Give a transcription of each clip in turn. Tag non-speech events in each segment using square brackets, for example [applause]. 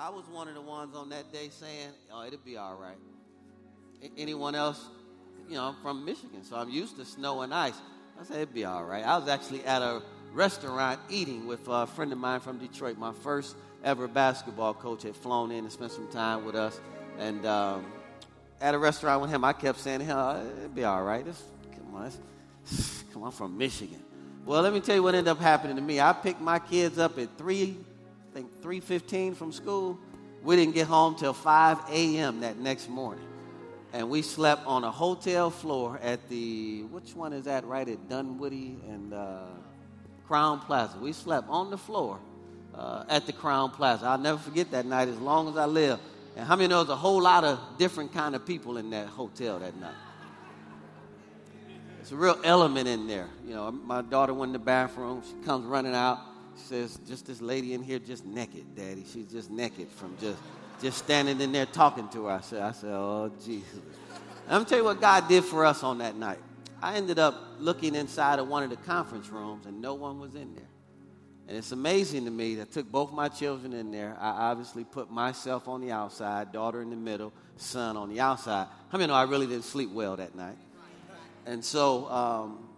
I was one of the ones on that day saying, oh, it'll be all right. Anyone else? You know, I'm from Michigan, so I'm used to snow and ice. I said, it'd be all right. I was actually at a restaurant eating with a friend of mine from Detroit. My first ever basketball coach had flown in and spent some time with us. And um, at a restaurant with him, I kept saying, hell, it'd be all right. It's, come on, come on, I'm from Michigan. Well, let me tell you what ended up happening to me. I picked my kids up at 3, I think 3.15 from school. We didn't get home till 5 a.m. that next morning. And we slept on a hotel floor at the, which one is that, right at Dunwoody and uh, Crowne Plaza. We slept on the floor uh, at the Crowne Plaza. I'll never forget that night as long as I live. And how many know there's a whole lot of different kind of people in that hotel that night? It's a real element in there. You know, my daughter went in the bathroom. She comes running out. Says, "Just this lady in here, just naked, Daddy. She's just naked from just just standing in there talking to her." I said, "I said, oh Jesus." I'm gonna tell you what God did for us on that night. I ended up looking inside of one of the conference rooms, and no one was in there. And it's amazing to me that I took both my children in there. I obviously put myself on the outside, daughter in the middle, son on the outside. How many know I really didn't sleep well that night? And so, um,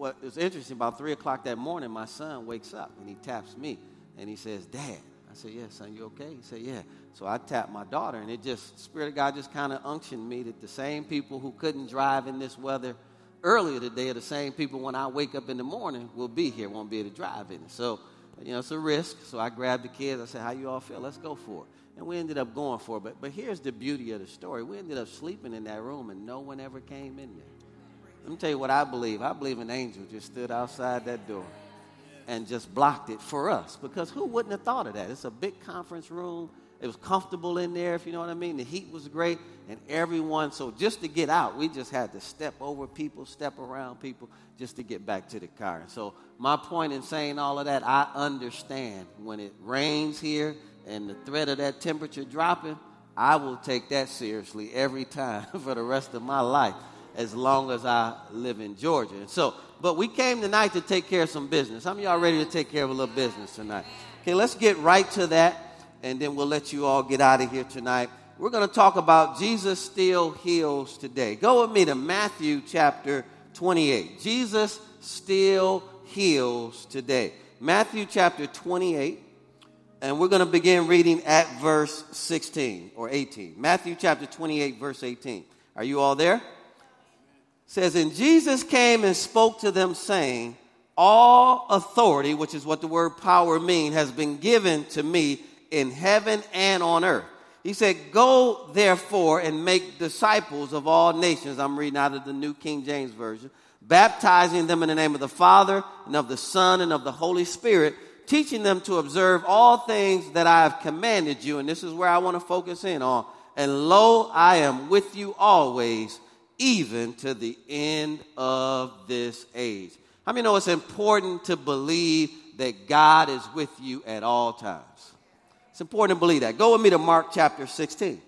what was interesting, about 3 o'clock that morning, my son wakes up and he taps me and he says, Dad. I said, Yeah, son, you okay? He said, Yeah. So I tapped my daughter and it just, Spirit of God just kind of unctioned me that the same people who couldn't drive in this weather earlier today are the same people when I wake up in the morning will be here, won't be able to drive in it. So, you know, it's a risk. So I grabbed the kids. I said, How you all feel? Let's go for it. And we ended up going for it. But, but here's the beauty of the story. We ended up sleeping in that room and no one ever came in there. Let me tell you what I believe. I believe an angel just stood outside that door and just blocked it for us. Because who wouldn't have thought of that? It's a big conference room. It was comfortable in there, if you know what I mean. The heat was great, and everyone. So just to get out, we just had to step over people, step around people, just to get back to the car. So my point in saying all of that, I understand when it rains here and the threat of that temperature dropping. I will take that seriously every time [laughs] for the rest of my life as long as I live in Georgia. And so, but we came tonight to take care of some business. Some of y'all ready to take care of a little business tonight? Okay, let's get right to that and then we'll let you all get out of here tonight. We're going to talk about Jesus still heals today. Go with me to Matthew chapter 28. Jesus still heals today. Matthew chapter 28, and we're going to begin reading at verse 16 or 18. Matthew chapter 28, verse 18. Are you all there? Says, And Jesus came and spoke to them, saying, All authority, which is what the word power means, has been given to me in heaven and on earth. He said, Go therefore and make disciples of all nations. I'm reading out of the New King James Version, baptizing them in the name of the Father and of the Son and of the Holy Spirit, teaching them to observe all things that I have commanded you. And this is where I want to focus in on. And lo, I am with you always, even to the end of this age. How many know it's important to believe that God is with you at all times? It's important to believe that. Go with me to Mark chapter 16.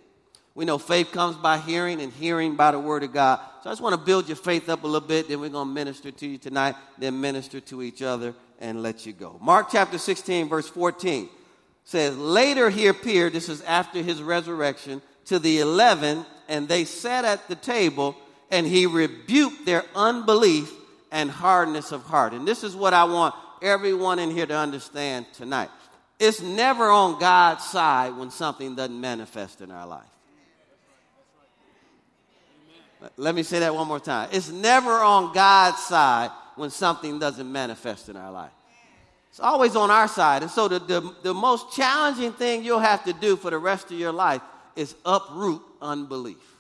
We know faith comes by hearing and hearing by the word of God. So I just want to build your faith up a little bit. Then we're going to minister to you tonight, then minister to each other and let you go. Mark chapter 16, verse 14 says, Later he appeared, this is after his resurrection, to the eleven, and they sat at the table, and he rebuked their unbelief and hardness of heart. And this is what I want everyone in here to understand tonight. It's never on God's side when something doesn't manifest in our life. Let me say that one more time. It's never on God's side when something doesn't manifest in our life. It's always on our side. And so the, the, the most challenging thing you'll have to do for the rest of your life is uproot unbelief.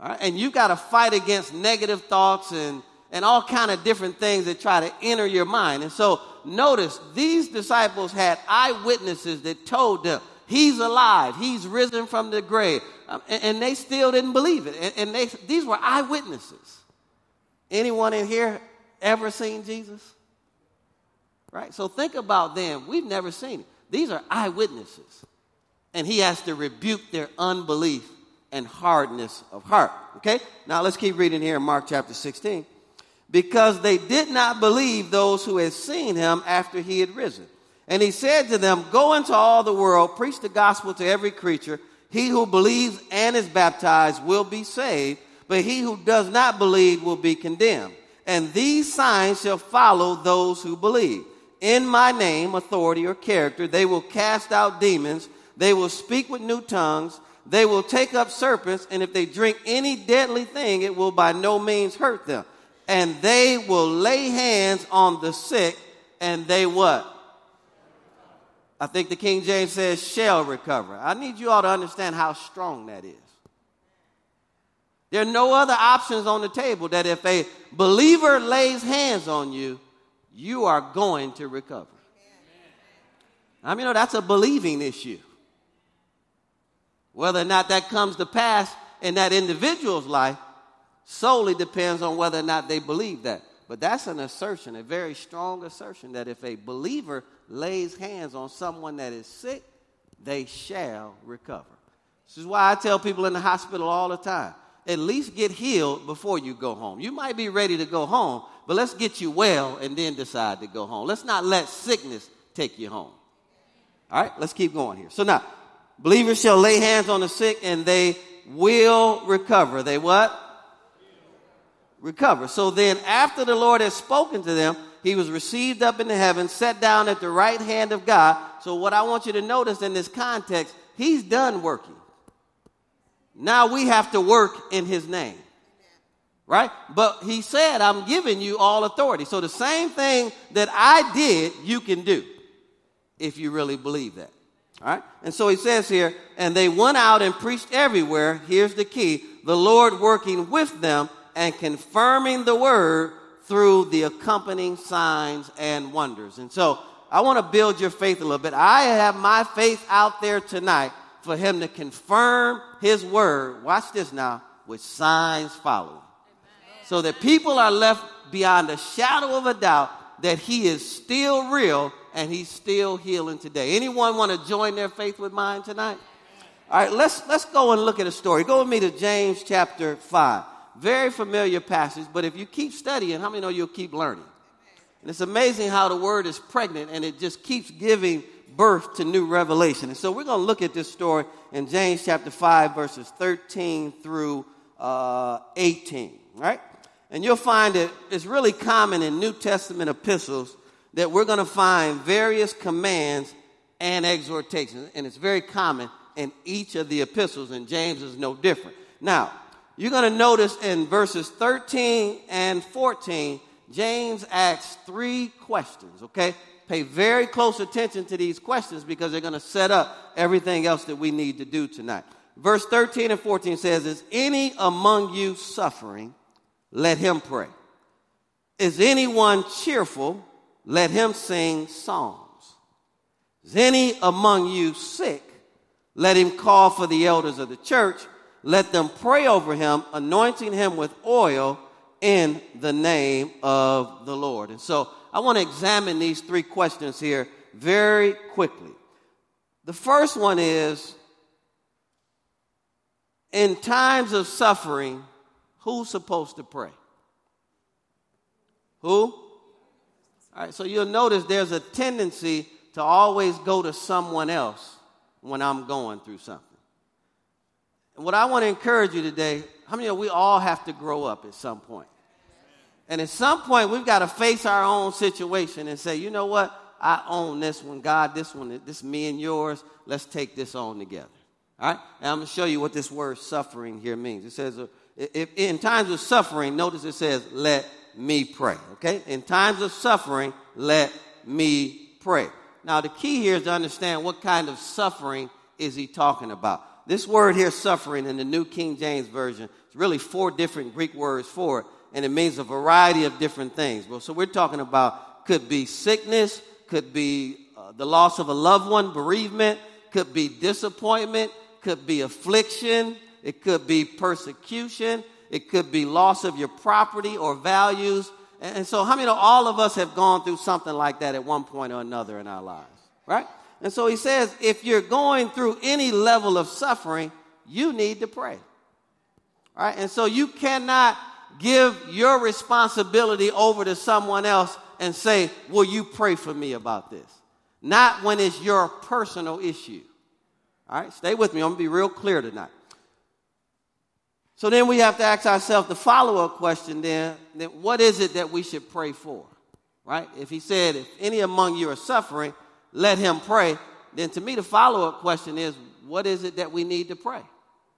And you got to fight against negative thoughts and, and all kind of different things that try to enter your mind. And so notice these disciples had eyewitnesses that told them, He's alive, He's risen from the grave. Um, and, and, they still didn't believe it. And, and they, these were eyewitnesses. Anyone in here ever seen Jesus? Right? So think about them. We've never seen it. These are eyewitnesses. And he has to rebuke their unbelief and hardness of heart. Okay? Now let's keep reading here in Mark chapter 16 because they did not believe those who had seen him after he had risen. And he said to them, Go into all the world, preach the gospel to every creature. He who believes and is baptized will be saved, but he who does not believe will be condemned. And these signs shall follow those who believe. In my name, authority or character, they will cast out demons, they will speak with new tongues, they will take up serpents, and if they drink any deadly thing, it will by no means hurt them. And they will lay hands on the sick, and they what? I think the King James says shall recover. I need you all to understand how strong that is. There are no other options on the table that if a believer lays hands on you, you are going to recover. I mean, you know, that's a believing issue. Whether or not that comes to pass in that individual's life solely depends on whether or not they believe that. But that's an assertion, a very strong assertion, that if a believer lays hands on someone that is sick, they shall recover. This is why I tell people in the hospital all the time at least get healed before you go home. You might be ready to go home, but let's get you well and then decide to go home. Let's not let sickness take you home. All right, let's keep going here. So now, believers shall lay hands on the sick and they will recover. They what? Recover. So then, after the Lord has spoken to them, he was received up into heaven, set down at the right hand of God. So, what I want you to notice in this context, he's done working. Now we have to work in his name. Right? But he said, I'm giving you all authority. So the same thing that I did, you can do if you really believe that. All right? And so he says here, and they went out and preached everywhere. Here's the key the Lord working with them and confirming the word through the accompanying signs and wonders. And so I want to build your faith a little bit. I have my faith out there tonight for him to confirm his word. Watch this now, with signs following. So that people are left beyond a shadow of a doubt that he is still real and he's still healing today. Anyone want to join their faith with mine tonight? All right, let's let's go and look at a story. Go with me to James chapter 5. Very familiar passage, but if you keep studying, how many know you'll keep learning? And it's amazing how the word is pregnant and it just keeps giving birth to new revelation. And so we're going to look at this story in James chapter 5, verses 13 through uh, 18, right? And you'll find that it's really common in New Testament epistles that we're going to find various commands and exhortations. And it's very common in each of the epistles, and James is no different. Now, you're going to notice in verses 13 and 14, James asks three questions, okay? Pay very close attention to these questions because they're going to set up everything else that we need to do tonight. Verse 13 and 14 says, Is any among you suffering? Let him pray. Is anyone cheerful? Let him sing psalms. Is any among you sick? Let him call for the elders of the church. Let them pray over him, anointing him with oil in the name of the Lord. And so I want to examine these three questions here very quickly. The first one is in times of suffering, who's supposed to pray? Who? All right, so you'll notice there's a tendency to always go to someone else when I'm going through something. And what I want to encourage you today, how many of we all have to grow up at some point? And at some point, we've got to face our own situation and say, you know what? I own this one. God, this one, this me and yours. Let's take this on together. All right? And I'm going to show you what this word suffering here means. It says, uh, if, in times of suffering, notice it says, let me pray. Okay? In times of suffering, let me pray. Now, the key here is to understand what kind of suffering is he talking about. This word here, suffering, in the New King James Version, it's really four different Greek words for it and it means a variety of different things. Well, so we're talking about could be sickness, could be uh, the loss of a loved one, bereavement, could be disappointment, could be affliction, it could be persecution, it could be loss of your property or values. And, so, how many know all of us have gone through something like that at one point or another in our lives, right? And so he says, if you're going through any level of suffering, you need to pray. Right? And so you cannot give your responsibility over to someone else and say, Will you pray for me about this? not when it's your personal issue. All right, stay with me. I'm going to be real clear tonight. So then we have to ask ourselves the follow up question then, then what is it that we should pray for? Right? If he said, if any among you are suffering, let him pray, then to me the follow up question is, what is it that we need to pray?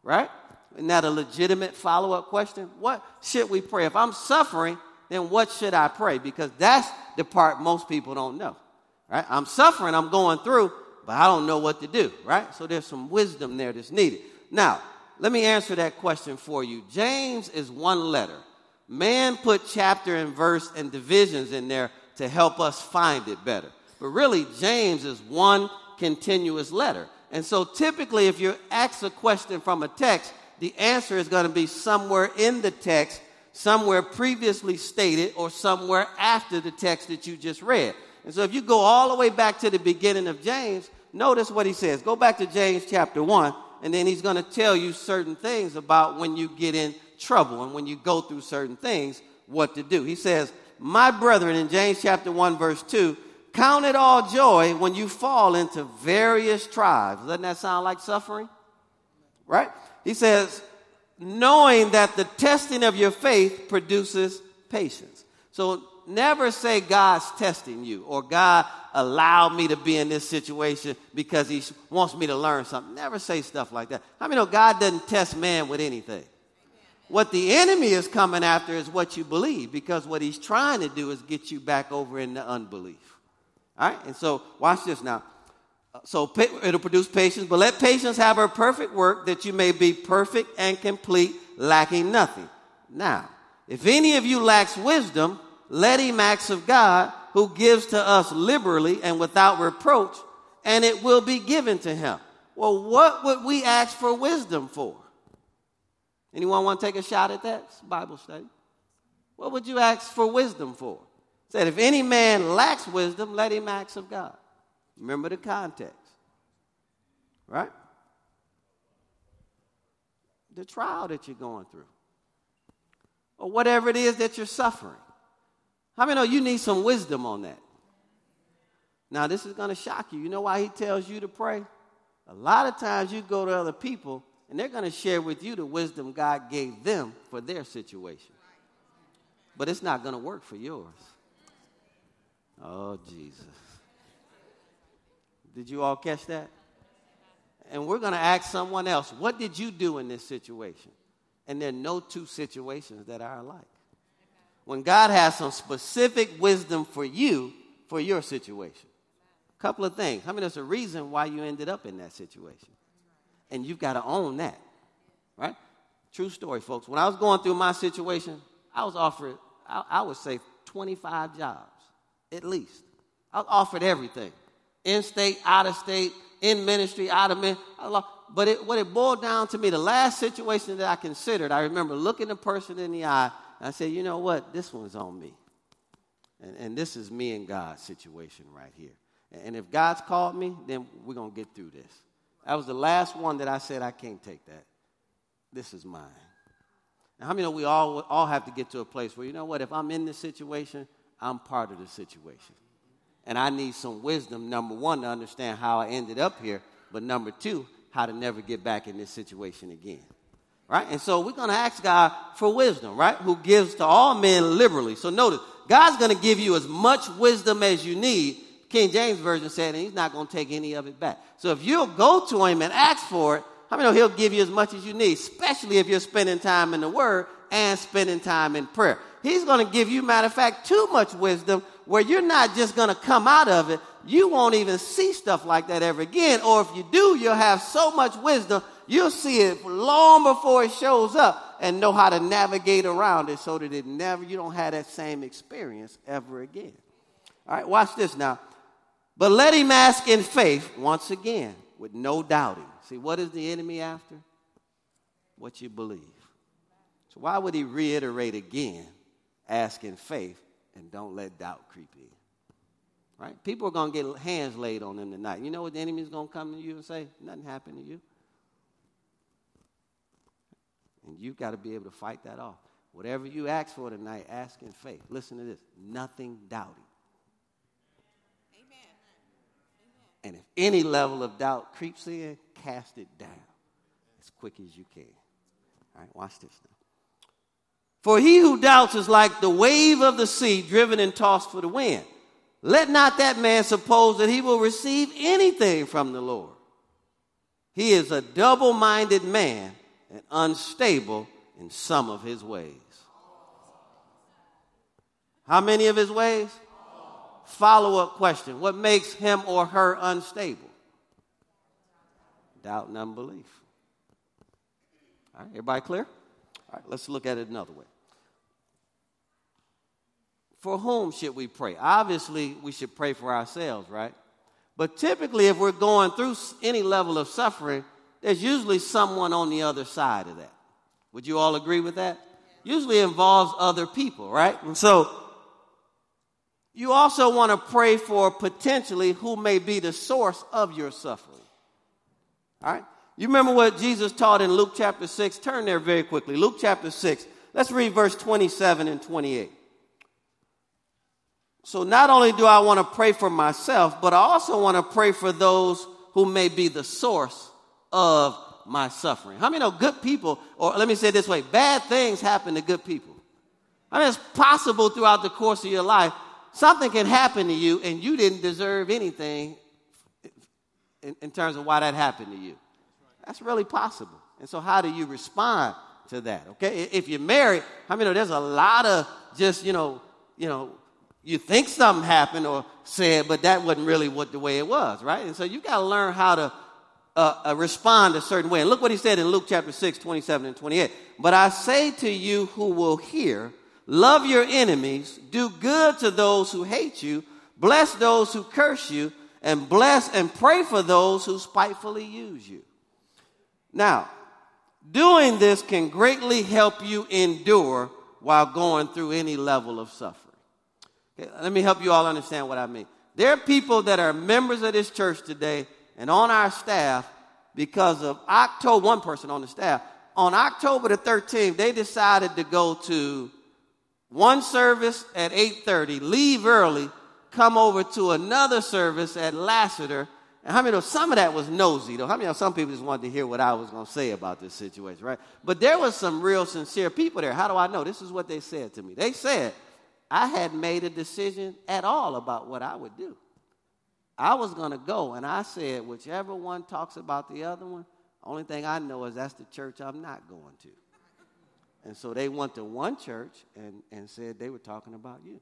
Right? Isn't that a legitimate follow up question? What should we pray? If I'm suffering, then what should I pray? Because that's the part most people don't know. Right? I'm suffering, I'm going through, but I don't know what to do. Right? So there's some wisdom there that's needed. Now, let me answer that question for you. James is one letter. Man put chapter and verse and divisions in there to help us find it better. But really, James is one continuous letter. And so typically, if you're asked a question from a text, the answer is going to be somewhere in the text, somewhere previously stated, or somewhere after the text that you just read. And so if you go all the way back to the beginning of James, notice what he says. Go back to James chapter 1, and then he's going to tell you certain things about when you get in trouble and when you go through certain things, what to do. He says, My brethren, in James chapter 1, verse 2, count it all joy when you fall into various tribes. Doesn't that sound like suffering? Right? He says, knowing that the testing of your faith produces patience. So never say God's testing you or God allowed me to be in this situation because he wants me to learn something. Never say stuff like that. I mean, know God doesn't test man with anything. What the enemy is coming after is what you believe because what he's trying to do is get you back over into unbelief. All right? And so watch this now. So it'll produce patience, but let patience have her perfect work that you may be perfect and complete, lacking nothing. Now, if any of you lacks wisdom, let him ask of God, who gives to us liberally and without reproach, and it will be given to him. Well, what would we ask for wisdom for? Anyone want to take a shot at that? It's Bible study. What would you ask for wisdom for? It said, if any man lacks wisdom, let him ask of God. Remember the context. Right? The trial that you're going through. Or whatever it is that you're suffering. How many know you need some wisdom on that? Now, this is going to shock you. You know why he tells you to pray? A lot of times you go to other people and they're going to share with you the wisdom God gave them for their situation. But it's not going to work for yours. Oh, Jesus. Did you all catch that? And we're going to ask someone else, what did you do in this situation? And there are no two situations that are alike. When God has some specific wisdom for you, for your situation. A couple of things. I mean, there's a reason why you ended up in that situation. And you've got to own that. Right? True story, folks. When I was going through my situation, I was offered, I, I would say, 25 jobs, at least. I was offered everything in state, out of state, in ministry, out of ministry. But it, what it boiled down to me, the last situation that I considered, I remember looking the person in the eye I said, you know what? This one's on me. And, and this is me and God's situation right here. And if God's called me, then we're going to get through this. That was the last one that I said, I can't take that. This is mine. Now, how many know we all, all have to get to a place where, you know what, if I'm in this situation, I'm part of the situation. And I need some wisdom, number one, to understand how I ended up here, but number two, how to never get back in this situation again. Right? And so we're going to ask God for wisdom, right? Who gives to all men liberally. So notice, God's going to give you as much wisdom as you need. King James Version said, and he's not going to take any of it back. So if you'll go to him and ask for it, how many know he'll give you as much as you need, especially if you're spending time in the Word and spending time in prayer. He's going to give you, matter of fact, too much wisdom where you're not just going to come out of it. You won't even see stuff like that ever again. Or if you do, you'll have so much wisdom, you'll see it long before it shows up and know how to navigate around it so that it never, you don't have that same experience ever again. All right, watch this now. But let him ask in faith once again with no doubting. See, what is the enemy after? What you believe. So why would he reiterate again, ask in faith and don't let doubt creep in. Right? People are going to get hands laid on them tonight. You know what the enemy is going to come to you and say? Nothing happened to you. And you've got to be able to fight that off. Whatever you ask for tonight, ask in faith. Listen to this nothing doubting. Amen. And if any level of doubt creeps in, cast it down as quick as you can. All right, watch this now. For he who doubts is like the wave of the sea driven and tossed for the wind. Let not that man suppose that he will receive anything from the Lord. He is a double minded man and unstable in some of his ways. How many of his ways? Follow up question What makes him or her unstable? Doubt and unbelief. All right, everybody clear? All right, let's look at it another way. For whom should we pray? Obviously, we should pray for ourselves, right? But typically, if we're going through any level of suffering, there's usually someone on the other side of that. Would you all agree with that? Usually involves other people, right? And so you also want to pray for potentially who may be the source of your suffering. All right? You remember what Jesus taught in Luke chapter 6? Turn there very quickly. Luke chapter 6. Let's read verse 27 and 28. So not only do I want to pray for myself, but I also want to pray for those who may be the source of my suffering. How many know good people, or let me say this way bad things happen to good people? I mean, it's possible throughout the course of your life something can happen to you and you didn't deserve anything in, in, terms of why that happened to you. That's really possible. And so, how do you respond to that? Okay, if you're married, how I mean, there's a lot of just you know, you know, you think something happened or said, but that wasn't really what the way it was, right? And so you got to learn how to uh, uh, respond a certain way. And look what he said in Luke chapter 6, 27 and 28. But I say to you who will hear, Love your enemies, do good to those who hate you, bless those who curse you, and bless and pray for those who spitefully use you. Now, doing this can greatly help you endure while going through any level of suffering. Okay, let me help you all understand what I mean. There are people that are members of this church today and on our staff because of October, one person on the staff, on October the 13th, they decided to go to one service at 8.30, leave early, come over to another service at Lassiter. And how many know some of that was nosy, though? How many know some people just wanted to hear what I was going to say about this situation, right? But there was some real sincere people there. How do I know? This is what they said to me. They said, I hadn't made a decision at all about what I would do. I was going to go, and I said, whichever one talks about the other one, only thing I know is that's the church I'm not going to. And so they went to one church and, and said they were talking about you.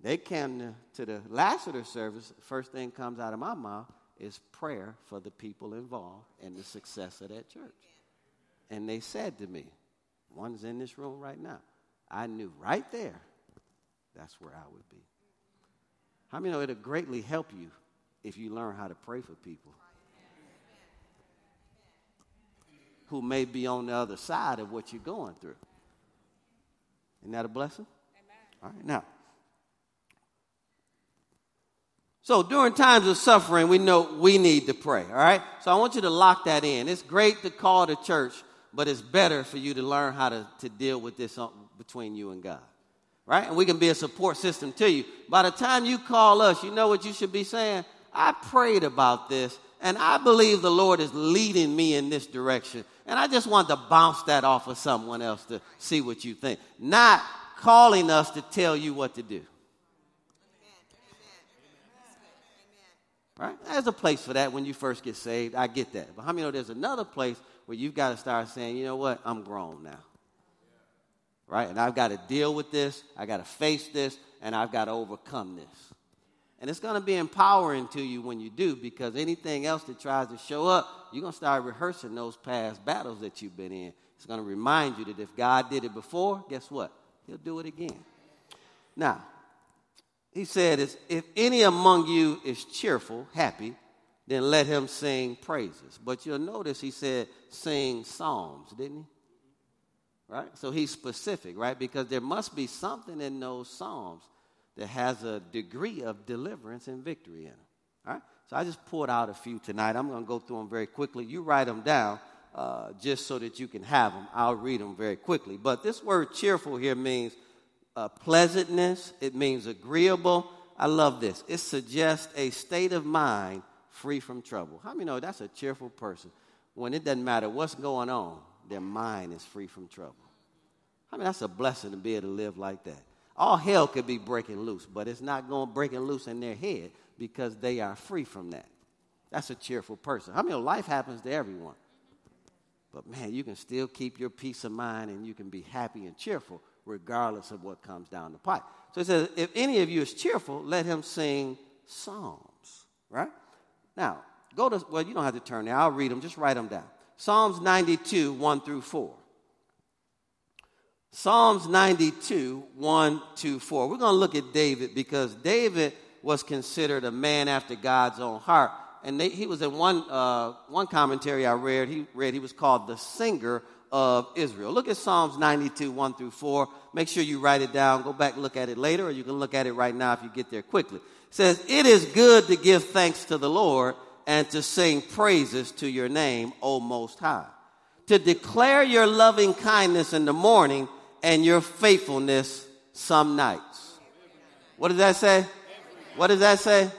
They came to, to the Lassiter service. First thing comes out of my mouth is prayer for the people involved and the success of that church. And they said to me, one's in this room right now. I knew right there that's where I would be. How many know it'll greatly help you if you learn how to pray for people who may be on the other side of what you're going through. Isn't that a blessing? Amen. All right, now. So during times of suffering, we know we need to pray, all right? So I want you to lock that in. It's great to call the church, but it's better for you to learn how to, to deal with this uh, between you and God, right? And we can be a support system to you. By the time you call us, you know what you should be saying? I prayed about this, and I believe the Lord is leading me in this direction. And I just want to bounce that off of someone else to see what you think. Not calling us to tell you what to do. Right? There's a place for that when you first get saved. I get that. But how many know there's another place where you've got to start saying, you know what? I'm grown now. Right? And I've got to deal with this. I got to face this. And I've got to overcome this. And it's going to be empowering to you when you do because anything else that tries to show up, you're going to start rehearsing those past battles that you've been in. It's going to remind you that if God did it before, guess what? He'll do it again. Now, he said, if any among you is cheerful, happy, then let him sing praises. But you'll notice he said, sing psalms, didn't he? Right? So he's specific, right? Because there must be something in those psalms that has a degree of deliverance and victory in them. All right? So I just pulled out a few tonight. I'm going to go through them very quickly. You write them down uh, just so that you can have them. I'll read them very quickly. But this word cheerful here means uh, pleasantness, it means agreeable. I love this. It suggests a state of mind free from trouble. How many know that's a cheerful person? When it doesn't matter what's going on, their mind is free from trouble. I mean, that's a blessing to be able to live like that. All hell could be breaking loose, but it's not going breaking loose in their head because they are free from that. That's a cheerful person. I mean, life happens to everyone. But man, you can still keep your peace of mind and you can be happy and cheerful regardless of what comes down the pipe. So it says, if any of you is cheerful, let him sing psalms, right? Now, go to, well, you don't have to turn there. I'll read them. Just write them down. Psalms 92, 1 through 4. Psalms 92, 1 to 4. We're going to look at David because David was considered a man after God's own heart. And they, he was in one, uh, one commentary I read, he read he was called the singer of Israel. Look at Psalms 92, 1 through 4. Make sure you write it down. Go back and look at it later, or you can look at it right now if you get there quickly. It says, It is good to give thanks to the Lord and to sing praises to your name, O Most High. To declare your loving kindness in the morning and your faithfulness some nights. What does that say? What does that say?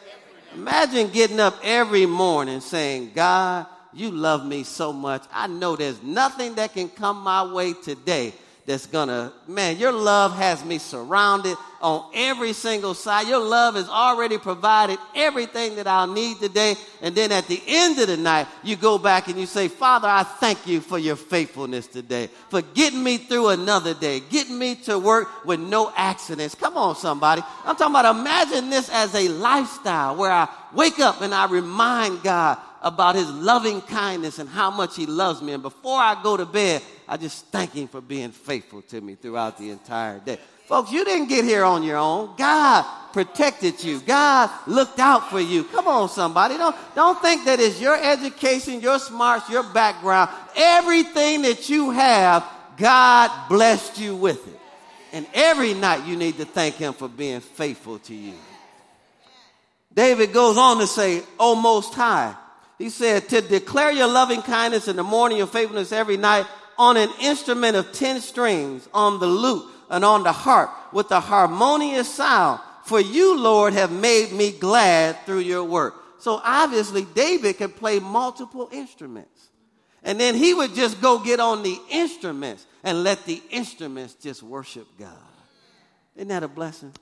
Imagine getting up every morning saying, God, you love me so much. I know there's nothing that can come my way today that's gonna, man, your love has me surrounded on every single side. Your love has already provided everything that I'll need today. And then at the end of the night, you go back and you say, Father, I thank you for your faithfulness today, for getting me through another day, getting me to work with no accidents. Come on, somebody. I'm talking about imagine this as a lifestyle where I wake up and I remind God about his loving kindness and how much he loves me. And before I go to bed, I just thank him for being faithful to me throughout the entire day. Folks, you didn't get here on your own. God protected you. God looked out for you. Come on, somebody. Don't, don't think that it's your education, your smarts, your background. Everything that you have, God blessed you with it. And every night you need to thank him for being faithful to you. David goes on to say, O Most High, he said, to declare your loving kindness in the morning, your faithfulness every night on an instrument of 10 strings, on the lute and on the harp with a harmonious sound. For you, Lord, have made me glad through your work. So obviously, David could play multiple instruments. And then he would just go get on the instruments and let the instruments just worship God. Isn't that a blessing?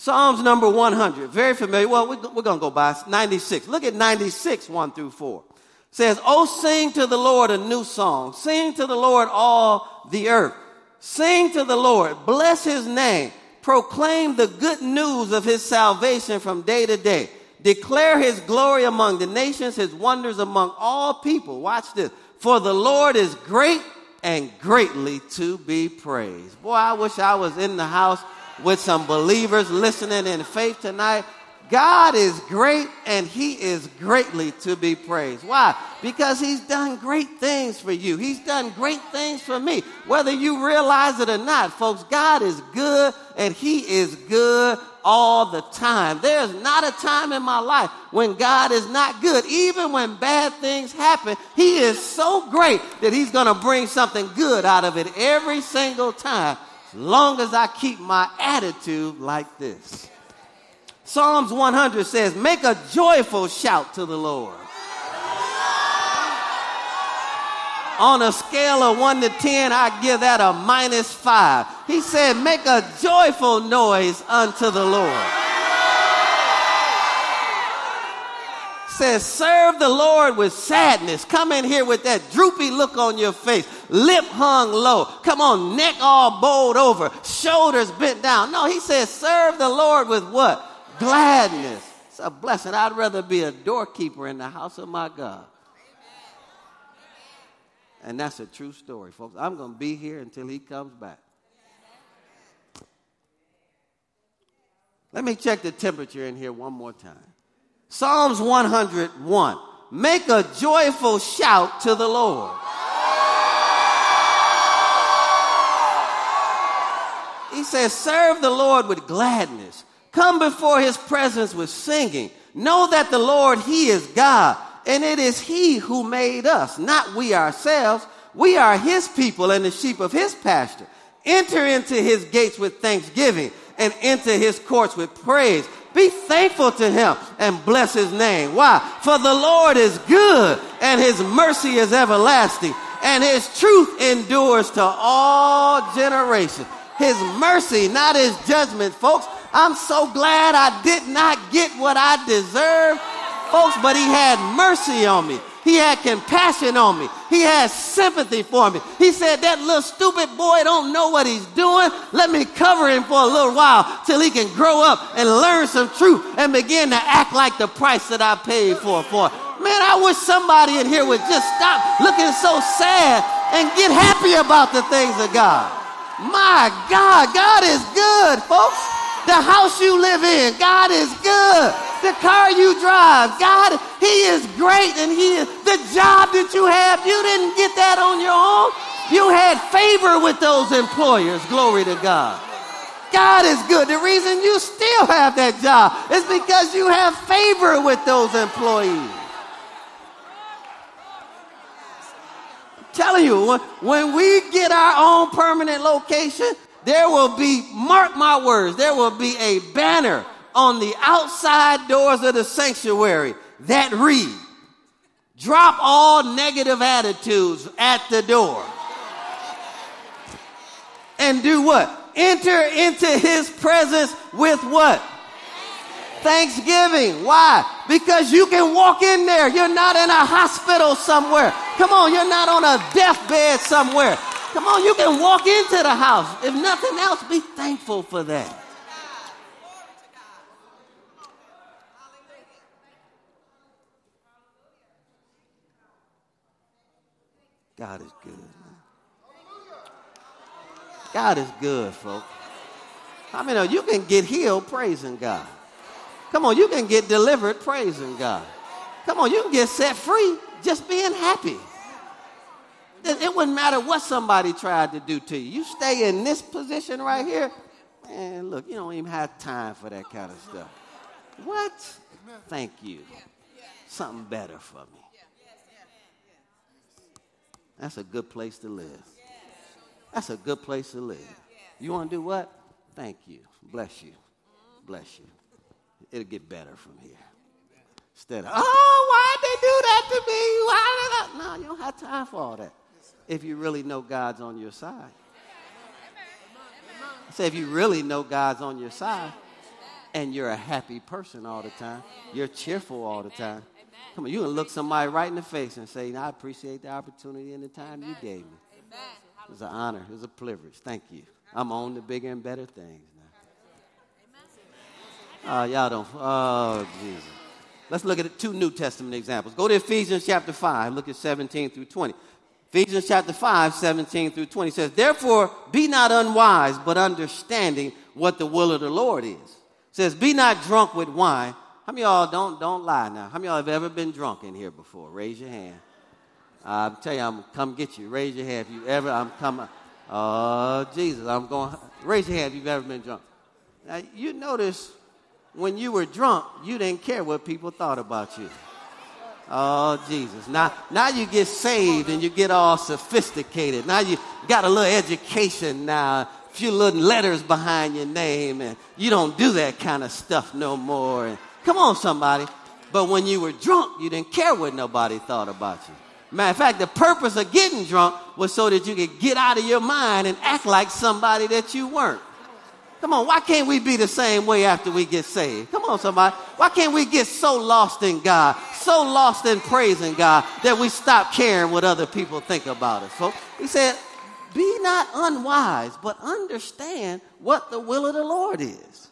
Psalms number 100, very familiar. Well, we're, going to go by 96. Look at 96, 1 through 4. It says, Oh, sing to the Lord a new song. Sing to the Lord all the earth. Sing to the Lord. Bless his name. Proclaim the good news of his salvation from day to day. Declare his glory among the nations, his wonders among all people. Watch this. For the Lord is great and greatly to be praised. Boy, I wish I was in the house with some believers listening in faith tonight. God is great and he is greatly to be praised. Why? Because he's done great things for you. He's done great things for me. Whether you realize it or not, folks, God is good and he is good all the time. There's not a time in my life when God is not good. Even when bad things happen, he is so great that he's going to bring something good out of it every single time long as I keep my attitude like this. Psalms 100 says, Make a joyful shout to the Lord. On a scale of 1 to 10, I give that a minus 5. He said, Make a joyful noise unto the Lord. Says, serve the Lord with sadness. Come in here with that droopy look on your face, lip hung low. Come on, neck all bowed over, shoulders bent down. No, he says, serve the Lord with what? Gladness. It's a blessing. I'd rather be a doorkeeper in the house of my God. And that's a true story, folks. I'm going to be here until he comes back. Let me check the temperature in here one more time. Psalms 101. Make a joyful shout to the Lord. He says, serve the Lord with gladness. Come before his presence with singing. Know that the Lord, he is God, and it is he who made us, not we ourselves. We are his people and the sheep of his pasture. Enter into his gates with thanksgiving and into his courts with praise. Be thankful to him and bless his name. Why? For the Lord is good and his mercy is everlasting and his truth endures to all generations. His mercy, not his judgment, folks. I'm so glad I did not get what I deserved, folks, but he had mercy on me. He had compassion on me. He had sympathy for me. He said, that little stupid boy don't know what he's doing. Let me cover him for a little while till he can grow up and learn some truth and begin to act like the price that I paid for for Man, I wish somebody in here would just stop looking so sad and get happy about the things of God. My God, God is good, folks. The house you live in, God is good. The car you drive, God, He is great. And He is the job that you have, you didn't get that on your own. You had favor with those employers. Glory to God. God is good. The reason you still have that job is because you have favor with those employees. telling you, when we get our own permanent location, there will be, mark my words, there will be a banner on the outside doors of the sanctuary that read, drop all negative attitudes at the door. And do what? Enter into his presence with what? Thanksgiving. Why? Because you can walk in there. You're not in a hospital somewhere. Come on, you're not on a deathbed somewhere. Come on, you can walk into the house. If nothing else, be thankful for that. God is good. God is good, folks. I mean, uh, you can get healed praising God. Come on, you can get delivered praising God. Come on, you can get set free just being happy. It wouldn't matter what somebody tried to do to you. You stay in this position right here, and look, you don't even have time for that kind of stuff. What? Thank you. Something better for me. That's a good place to live. That's a good place to live. You want to do what? Thank you. Bless you. Bless you it'll get better from here. Instead of, oh, why'd they do that to me? Why did I? No, you don't have time for all that. If you really know God's on your side. I say, if you really know God's on your side and you're a happy person all the time, you're cheerful all the time. Come on, you can look somebody right in the face and say, I appreciate the opportunity and the time you gave me. It was an honor. It was a privilege. Thank you. I'm on the bigger and better things. now. Oh, y'all don't. Oh, Jesus. Let's look at two New Testament examples. Go to Ephesians chapter 5, look at 17 through 20. Ephesians chapter 5, 17 through 20 says, Therefore, be not unwise, but understanding what the will of the Lord is. It says, Be not drunk with wine. How many y'all don't, don't lie now? How many y'all have ever been drunk in here before? Raise your hand. I'll tell you, I'm come get you. Raise your hand if you ever, I'm coming. Oh, Jesus, I'm going. Raise your hand if you've ever been drunk. Now, you notice when you were drunk, you didn't care what people thought about you. Oh, Jesus. Now, now you get saved and you get all sophisticated. Now you got a little education now, a few little letters behind your name, and you don't do that kind of stuff no more. And, come on, somebody. But when you were drunk, you didn't care what nobody thought about you. Matter of fact, the purpose of getting drunk was so that you could get out of your mind and act like somebody that you weren't. Come on, why can't we be the same way after we get saved? Come on, somebody. Why can't we get so lost in God, so lost in praising God that we stop caring what other people think about us? So he said, Be not unwise, but understand what the will of the Lord is.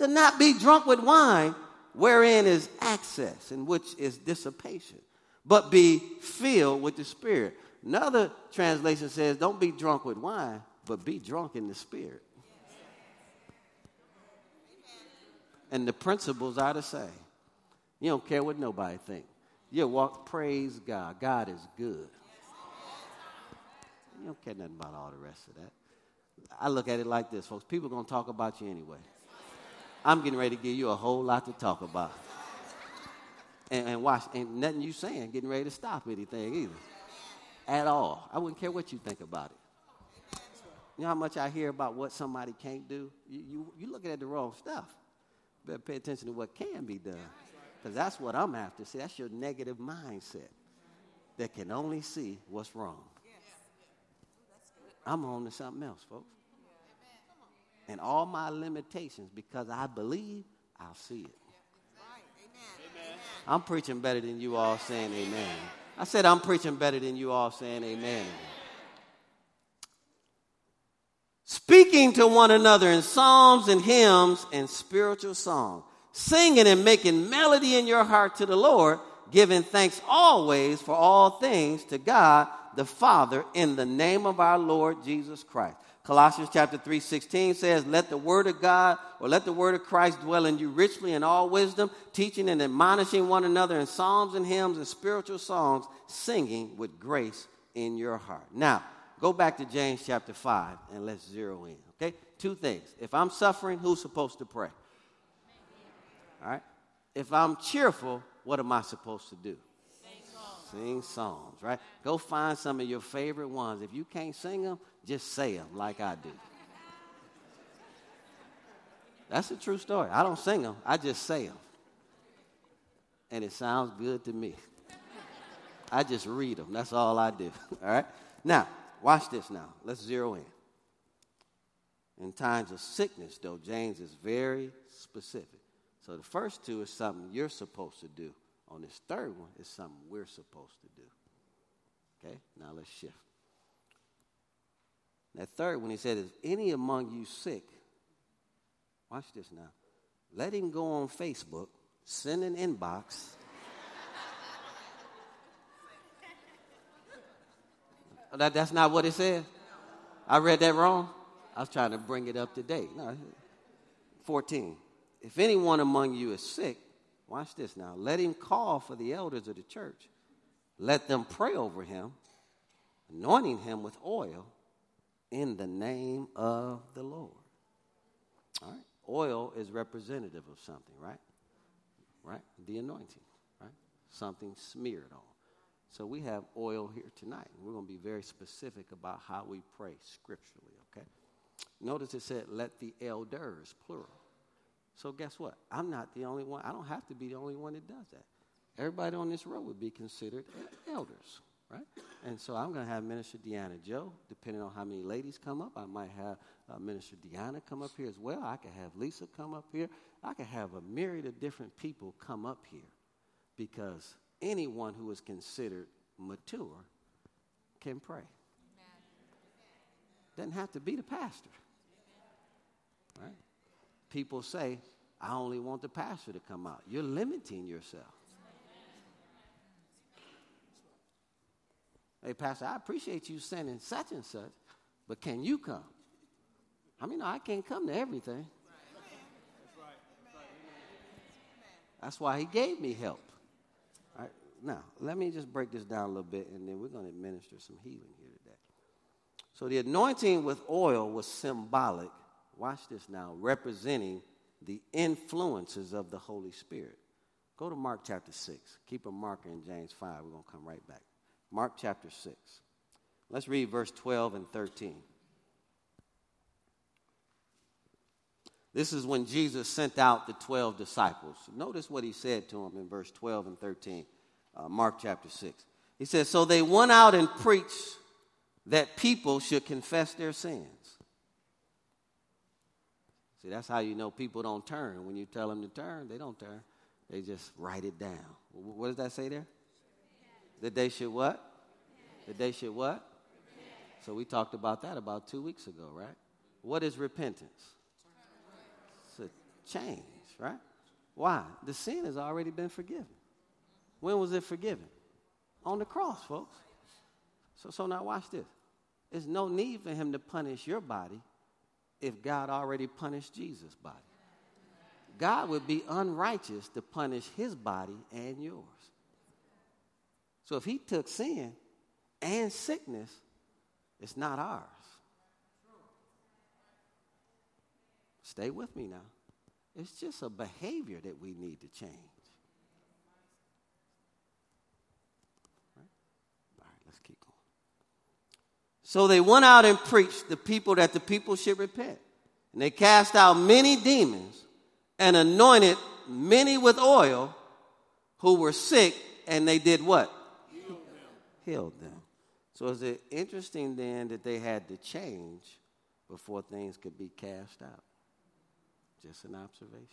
To not be drunk with wine, wherein is excess, and which is dissipation, but be filled with the Spirit. Another translation says, Don't be drunk with wine, but be drunk in the Spirit. and the principles are the same. You don't care what nobody think. You walk, praise God. God is good. You don't care nothing about all the rest of that. I look at it like this, folks. People are going to talk about you anyway. I'm getting ready to give you a whole lot to talk about. And, and watch, ain't nothing you saying getting ready to stop anything either. At all. I wouldn't care what you think about it. You know how much I hear about what somebody can't do? You, you, you're looking at the wrong stuff. better pay attention to what can be done. Because that's what I'm after. See, that's your negative mindset that can only see what's wrong. I'm on to something else, folks. And all my limitations, because I believe, I'll see it. I'm preaching better than you all saying amen. I said I'm preaching better than you all saying amen. Speaking to one another in psalms and hymns and spiritual songs, singing and making melody in your heart to the Lord, giving thanks always for all things to God the Father in the name of our Lord Jesus Christ. Colossians chapter 3 16 says, Let the word of God or let the word of Christ dwell in you richly in all wisdom, teaching and admonishing one another in psalms and hymns and spiritual songs, singing with grace in your heart. Now, go back to James chapter 5 and let's zero in. Okay? Two things. If I'm suffering, who's supposed to pray? All right? If I'm cheerful, what am I supposed to do? Sing songs, right? Go find some of your favorite ones. If you can't sing them, just say them like I do. That's a true story. I don't sing them, I just say them. And it sounds good to me. I just read them. That's all I do. [laughs] All right? Now, watch this now. Let's zero in. In times of sickness, though, James is very specific. So the first two is something you're supposed to do. On this third one is something we're supposed to do. Okay? Now let's shift. That third one, he said, Is any among you sick? Watch this now. Let him go on Facebook, send an inbox. [laughs] that, that's not what it said. I read that wrong. I was trying to bring it up to date. No, 14. If anyone among you is sick, watch this now. Let him call for the elders of the church. Let them pray over him, anointing him with oil in the name of the Lord. All right? Oil is representative of something, right? Right? The anointing, right? Something smeared on. So we have oil here tonight. We're going to be very specific about how we pray scripturally, okay? Notice it said, let the elders, plural. So guess what? I'm not the only one. I don't have to be the only one that does that. Everybody on this row would be considered elders right? And so I'm going to have Minister Deanna Joe. Depending on how many ladies come up, I might have uh, Minister Deanna come up here as well. I could have Lisa come up here. I could have a myriad of different people come up here because anyone who is considered mature can pray. Doesn't have to be the pastor. Right? People say, I only want the pastor to come out. You're limiting yourself. Hey, Pastor, I appreciate you sending such and such, but can you come? I mean, I can't come to everything. That's why he gave me help. All right, now, let me just break this down a little bit, and then we're going to administer some healing here today. So, the anointing with oil was symbolic, watch this now, representing the influences of the Holy Spirit. Go to Mark chapter 6. Keep a marker in James 5. We're going to come right back. Mark chapter 6. Let's read verse 12 and 13. This is when Jesus sent out the 12 disciples. Notice what he said to them in verse 12 and 13, uh, Mark chapter 6. He says, So they went out and preached that people should confess their sins. See, that's how you know people don't turn. When you tell them to turn, they don't turn. They just write it down. What does that say there? That they should what? That they should what? So we talked about that about two weeks ago, right? What is repentance? It's a change, right? Why? The sin has already been forgiven. When was it forgiven? On the cross, folks. So, so now watch this. There's no need for him to punish your body if God already punished Jesus' body. God would be unrighteous to punish his body and yours. So if he took sin and sickness, it's not ours. Stay with me now. It's just a behavior that we need to change. All right, All right let's keep going. So they went out and preached the people that the people should repent. And they cast out many demons and anointed many with oil who were sick, and they did what? Them. So is it interesting then that they had to change before things could be cast out? Just an observation.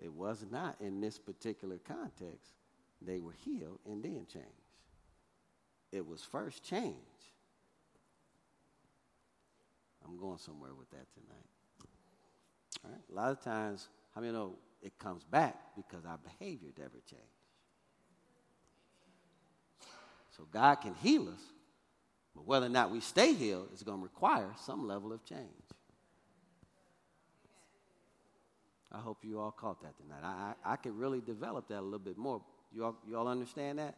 It was not in this particular context. They were healed and then changed. It was first change. I'm going somewhere with that tonight. All right? A lot of times, how many know it comes back because our behavior never changed? So God can heal us, but whether or not we stay healed is going to require some level of change. I hope you all caught that tonight. I, I, I could really develop that a little bit more. You all, you all understand that?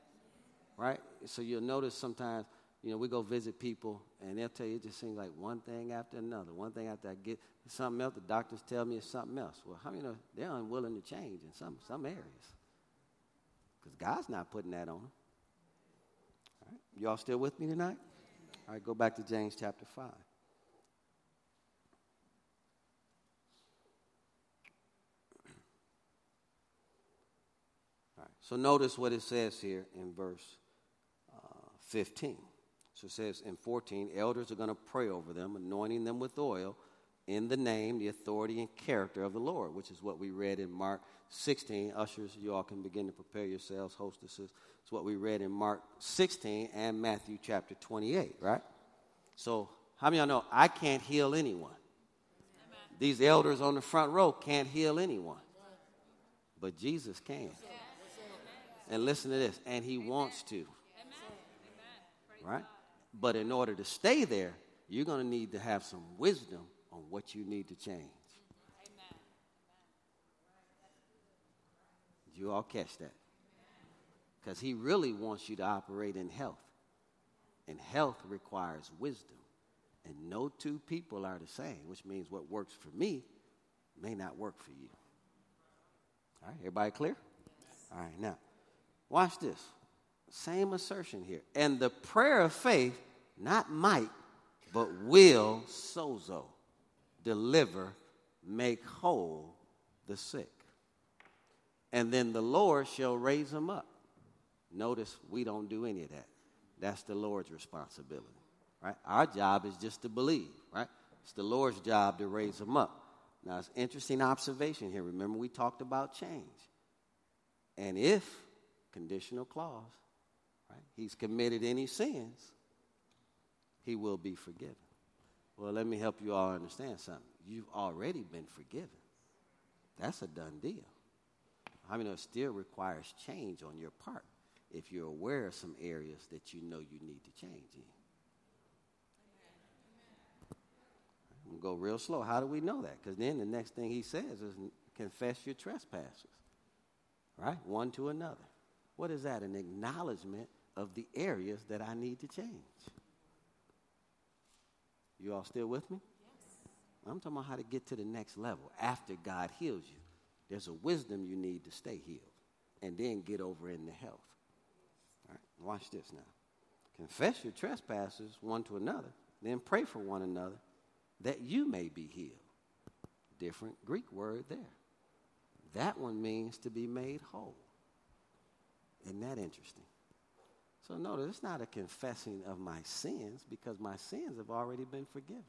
Right? So you'll notice sometimes, you know, we go visit people and they'll tell you it just seems like one thing after another, one thing after I get something else. The doctors tell me it's something else. Well, how many know they're unwilling to change in some, some areas? Because God's not putting that on them. All right? You all still with me tonight? All right, go back to James chapter 5. So notice what it says here in verse uh, 15. So it says in 14, elders are going to pray over them, anointing them with oil in the name, the authority, and character of the Lord, which is what we read in Mark 16. Ushers, you all can begin to prepare yourselves, hostesses. It's what we read in Mark 16 and Matthew chapter 28, right? So, how many of y'all know I can't heal anyone? These elders on the front row can't heal anyone, but Jesus can. And listen to this, and he wants to. Right? But in order to stay there, you're going to need to have some wisdom on what you need to change. Did you all catch that? Because he really wants you to operate in health. And health requires wisdom. And no two people are the same, which means what works for me may not work for you. All right, everybody clear? All right, now. Watch this. Same assertion here. And the prayer of faith, not might, but will, sozo, deliver, make whole the sick. And then the Lord shall raise them up. Notice we don't do any of that. That's the Lord's responsibility, right? Our job is just to believe, right? It's the Lord's job to raise them up. Now, it's interesting observation here. Remember, we talked about change. And if conditional clause, right? He's committed any sins, he will be forgiven. Well, let me help you all understand something. You've already been forgiven. That's a done deal. I mean, it still requires change on your part if you're aware of some areas that you know you need to change in. I'm going to go real slow. How do we know that? Because then the next thing he says is confess your trespasses, right? One to another. What is that? An acknowledgement of the areas that I need to change. You all still with me? Yes. I'm talking about how to get to the next level after God heals you. There's a wisdom you need to stay healed and then get over in the health. Watch this now. Confess your trespasses one to another, then pray for one another that you may be healed. Different Greek word there. That one means to be made whole. Isn't that interesting? So notice it's not a confessing of my sins because my sins have already been forgiven.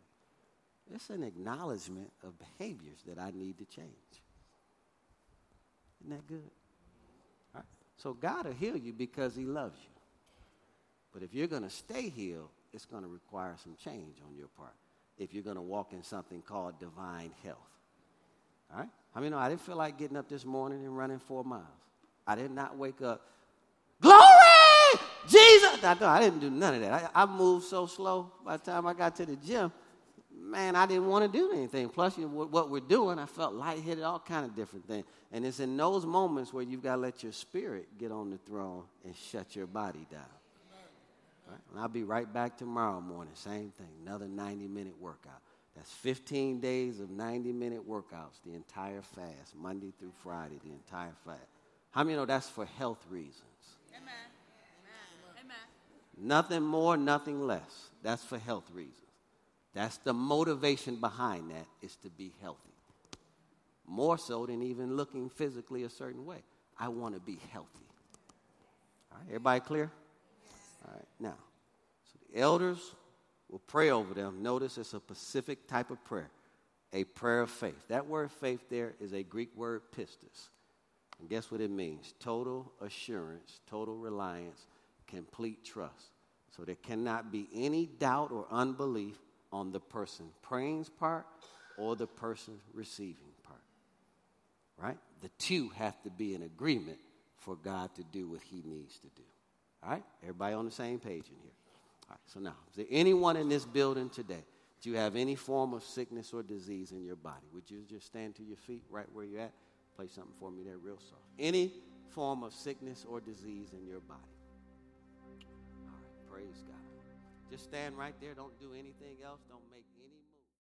It's an acknowledgement of behaviors that I need to change. Isn't that good? So God will heal you because he loves you. But if you're going to stay healed, it's going to require some change on your part if you're going to walk in something called divine health. All right? I mean, no, I didn't feel like getting up this morning and running four miles. I did not wake up Glory! Jesus! I, I didn't do none of that. I, I, moved so slow by the time I got to the gym. Man, I didn't want to do anything. Plus, you know, what we're doing, I felt lightheaded, all kind of different things. And it's in those moments where you've got to let your spirit get on the throne and shut your body down. Right? And I'll be right back tomorrow morning. Same thing, another 90 minute workout. That's 15 days of 90 minute workouts, the entire fast, Monday through Friday, the entire fast. How many know that's for health reasons? Amen. Amen. Nothing more, nothing less. That's for health reasons. That's the motivation behind that is to be healthy. more so than even looking physically a certain way. I want to be healthy. All right, everybody clear? All right, now, so the elders will pray over them. Notice it's a specific type of prayer, a prayer of faith. That word faith there is a Greek word pistis. And guess what it means? Total assurance, total reliance, complete trust. So there cannot be any doubt or unbelief on the person praying's part or the person receiving part. Right? The two have to be in agreement for God to do what he needs to do. All right? Everybody on the same page in here. All right, so now, is there anyone in this building today? Do you have any form of sickness or disease in your body? Would you just stand to your feet right where you're at? Play something for me there, real soft. Any form of sickness or disease in your body. All right, praise God. Just stand right there. Don't do anything else. Don't make